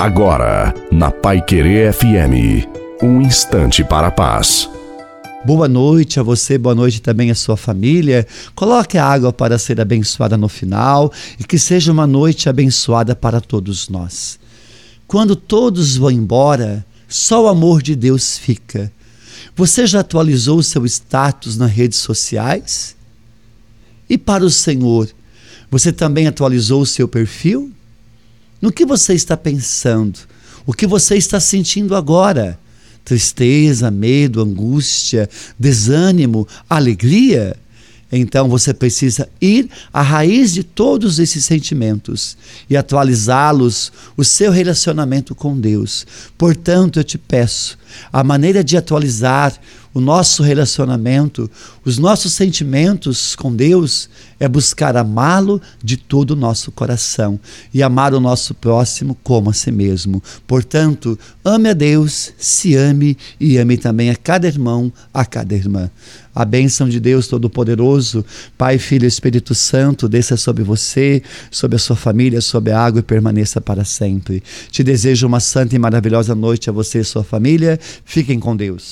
Agora, na Pai Querer FM, um instante para a paz. Boa noite a você, boa noite também à sua família. Coloque a água para ser abençoada no final e que seja uma noite abençoada para todos nós. Quando todos vão embora, só o amor de Deus fica. Você já atualizou o seu status nas redes sociais? E para o Senhor, você também atualizou o seu perfil? No que você está pensando? O que você está sentindo agora? Tristeza, medo, angústia, desânimo, alegria? Então você precisa ir à raiz de todos esses sentimentos e atualizá-los, o seu relacionamento com Deus. Portanto, eu te peço, a maneira de atualizar o nosso relacionamento, os nossos sentimentos com Deus é buscar amá-lo de todo o nosso coração e amar o nosso próximo como a si mesmo. Portanto, ame a Deus, se ame e ame também a cada irmão, a cada irmã. A bênção de Deus Todo-Poderoso, Pai, Filho e Espírito Santo, desça sobre você, sobre a sua família, sobre a água e permaneça para sempre. Te desejo uma santa e maravilhosa noite a você e sua família. Fiquem com Deus.